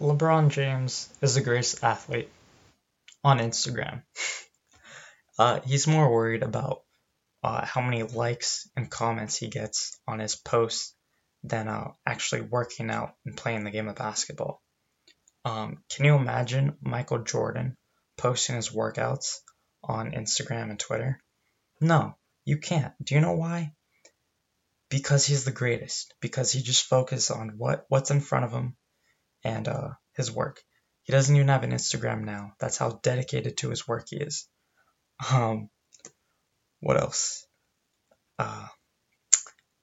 LeBron James is the greatest athlete on Instagram. uh, he's more worried about uh, how many likes and comments he gets on his posts than uh, actually working out and playing the game of basketball. Um, can you imagine Michael Jordan posting his workouts on Instagram and Twitter? No, you can't. Do you know why? Because he's the greatest. Because he just focuses on what what's in front of him and uh, his work. He doesn't even have an Instagram now. That's how dedicated to his work he is. Um, what else? Uh,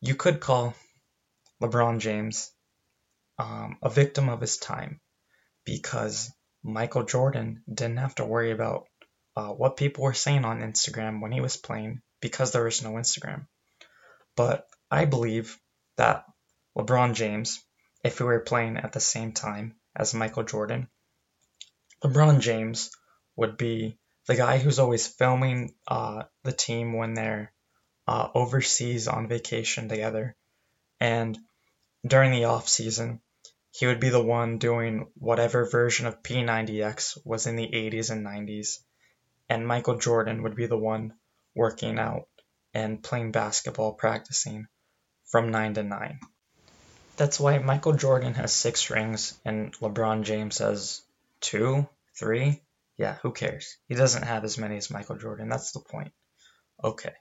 you could call LeBron James um, a victim of his time because Michael Jordan didn't have to worry about uh, what people were saying on Instagram when he was playing because there was no Instagram. But I believe that LeBron James, if he were playing at the same time as Michael Jordan, LeBron James would be the guy who's always filming uh, the team when they're uh, overseas on vacation together. And during the off season, he would be the one doing whatever version of P90X was in the 80s and 90s. And Michael Jordan would be the one working out and playing basketball, practicing from 9 to 9. That's why Michael Jordan has six rings and LeBron James has two, three. Yeah, who cares? He doesn't have as many as Michael Jordan. That's the point. Okay.